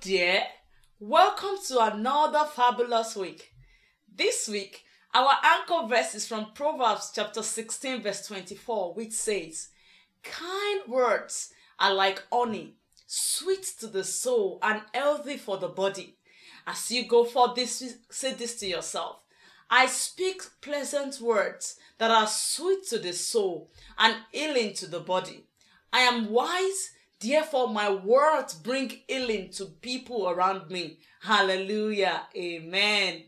dear. Welcome to another fabulous week. This week, our anchor verse is from Proverbs chapter 16, verse 24, which says, Kind words are like honey, sweet to the soul and healthy for the body. As you go for this, say this to yourself. I speak pleasant words that are sweet to the soul and healing to the body. I am wise, therefore my words bring healing to people around me. Hallelujah. Amen.